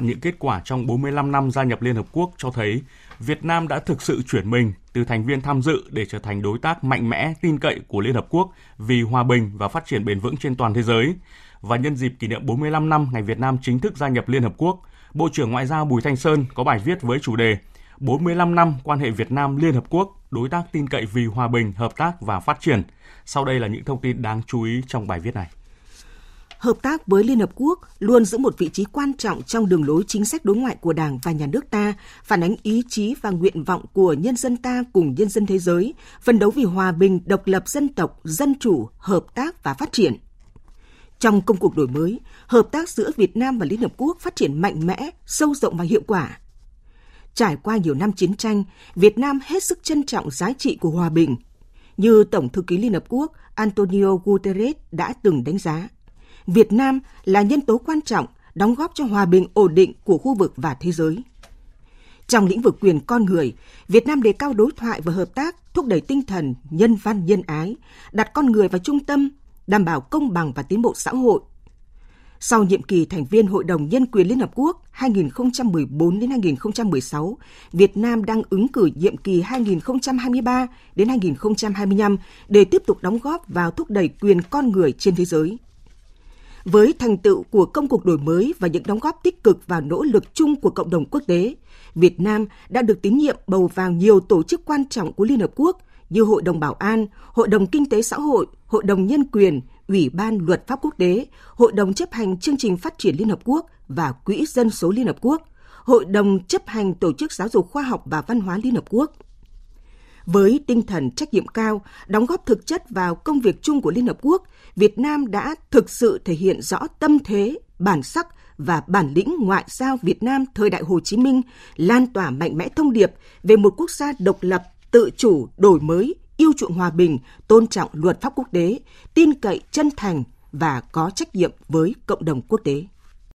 Những kết quả trong 45 năm gia nhập Liên Hợp Quốc cho thấy Việt Nam đã thực sự chuyển mình từ thành viên tham dự để trở thành đối tác mạnh mẽ, tin cậy của Liên Hợp Quốc vì hòa bình và phát triển bền vững trên toàn thế giới. Và nhân dịp kỷ niệm 45 năm ngày Việt Nam chính thức gia nhập Liên Hợp Quốc, Bộ trưởng Ngoại giao Bùi Thanh Sơn có bài viết với chủ đề 45 năm quan hệ Việt Nam Liên Hợp Quốc, đối tác tin cậy vì hòa bình, hợp tác và phát triển. Sau đây là những thông tin đáng chú ý trong bài viết này hợp tác với Liên Hợp Quốc luôn giữ một vị trí quan trọng trong đường lối chính sách đối ngoại của Đảng và Nhà nước ta, phản ánh ý chí và nguyện vọng của nhân dân ta cùng nhân dân thế giới, phấn đấu vì hòa bình, độc lập dân tộc, dân chủ, hợp tác và phát triển. Trong công cuộc đổi mới, hợp tác giữa Việt Nam và Liên Hợp Quốc phát triển mạnh mẽ, sâu rộng và hiệu quả. Trải qua nhiều năm chiến tranh, Việt Nam hết sức trân trọng giá trị của hòa bình. Như Tổng thư ký Liên Hợp Quốc Antonio Guterres đã từng đánh giá, Việt Nam là nhân tố quan trọng đóng góp cho hòa bình ổn định của khu vực và thế giới. Trong lĩnh vực quyền con người, Việt Nam đề cao đối thoại và hợp tác, thúc đẩy tinh thần nhân văn nhân ái, đặt con người vào trung tâm, đảm bảo công bằng và tiến bộ xã hội. Sau nhiệm kỳ thành viên Hội đồng Nhân quyền Liên Hợp Quốc 2014 đến 2016, Việt Nam đang ứng cử nhiệm kỳ 2023 đến 2025 để tiếp tục đóng góp vào thúc đẩy quyền con người trên thế giới. Với thành tựu của công cuộc đổi mới và những đóng góp tích cực vào nỗ lực chung của cộng đồng quốc tế, Việt Nam đã được tín nhiệm bầu vào nhiều tổ chức quan trọng của Liên Hợp Quốc như Hội đồng Bảo an, Hội đồng Kinh tế Xã hội, Hội đồng Nhân quyền, Ủy ban Luật pháp Quốc tế, Hội đồng chấp hành chương trình phát triển Liên Hợp Quốc và Quỹ Dân số Liên Hợp Quốc, Hội đồng chấp hành Tổ chức Giáo dục Khoa học và Văn hóa Liên Hợp Quốc – với tinh thần trách nhiệm cao, đóng góp thực chất vào công việc chung của Liên Hợp Quốc, Việt Nam đã thực sự thể hiện rõ tâm thế, bản sắc và bản lĩnh ngoại giao Việt Nam thời đại Hồ Chí Minh, lan tỏa mạnh mẽ thông điệp về một quốc gia độc lập, tự chủ, đổi mới, yêu chuộng hòa bình, tôn trọng luật pháp quốc tế, tin cậy chân thành và có trách nhiệm với cộng đồng quốc tế.